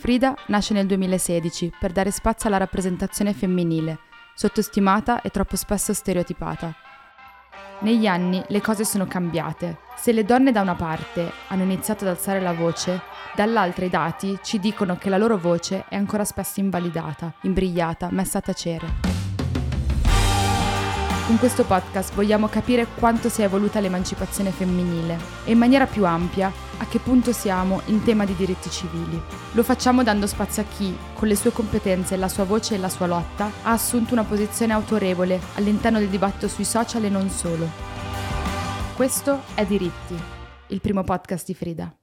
Frida nasce nel 2016 per dare spazio alla rappresentazione femminile, sottostimata e troppo spesso stereotipata. Negli anni le cose sono cambiate. Se le donne da una parte hanno iniziato ad alzare la voce, dall'altra i dati ci dicono che la loro voce è ancora spesso invalidata, imbrigliata, messa a tacere. Con questo podcast vogliamo capire quanto si è evoluta l'emancipazione femminile e in maniera più ampia a che punto siamo in tema di diritti civili. Lo facciamo dando spazio a chi, con le sue competenze, la sua voce e la sua lotta, ha assunto una posizione autorevole all'interno del dibattito sui social e non solo. Questo è Diritti, il primo podcast di Frida.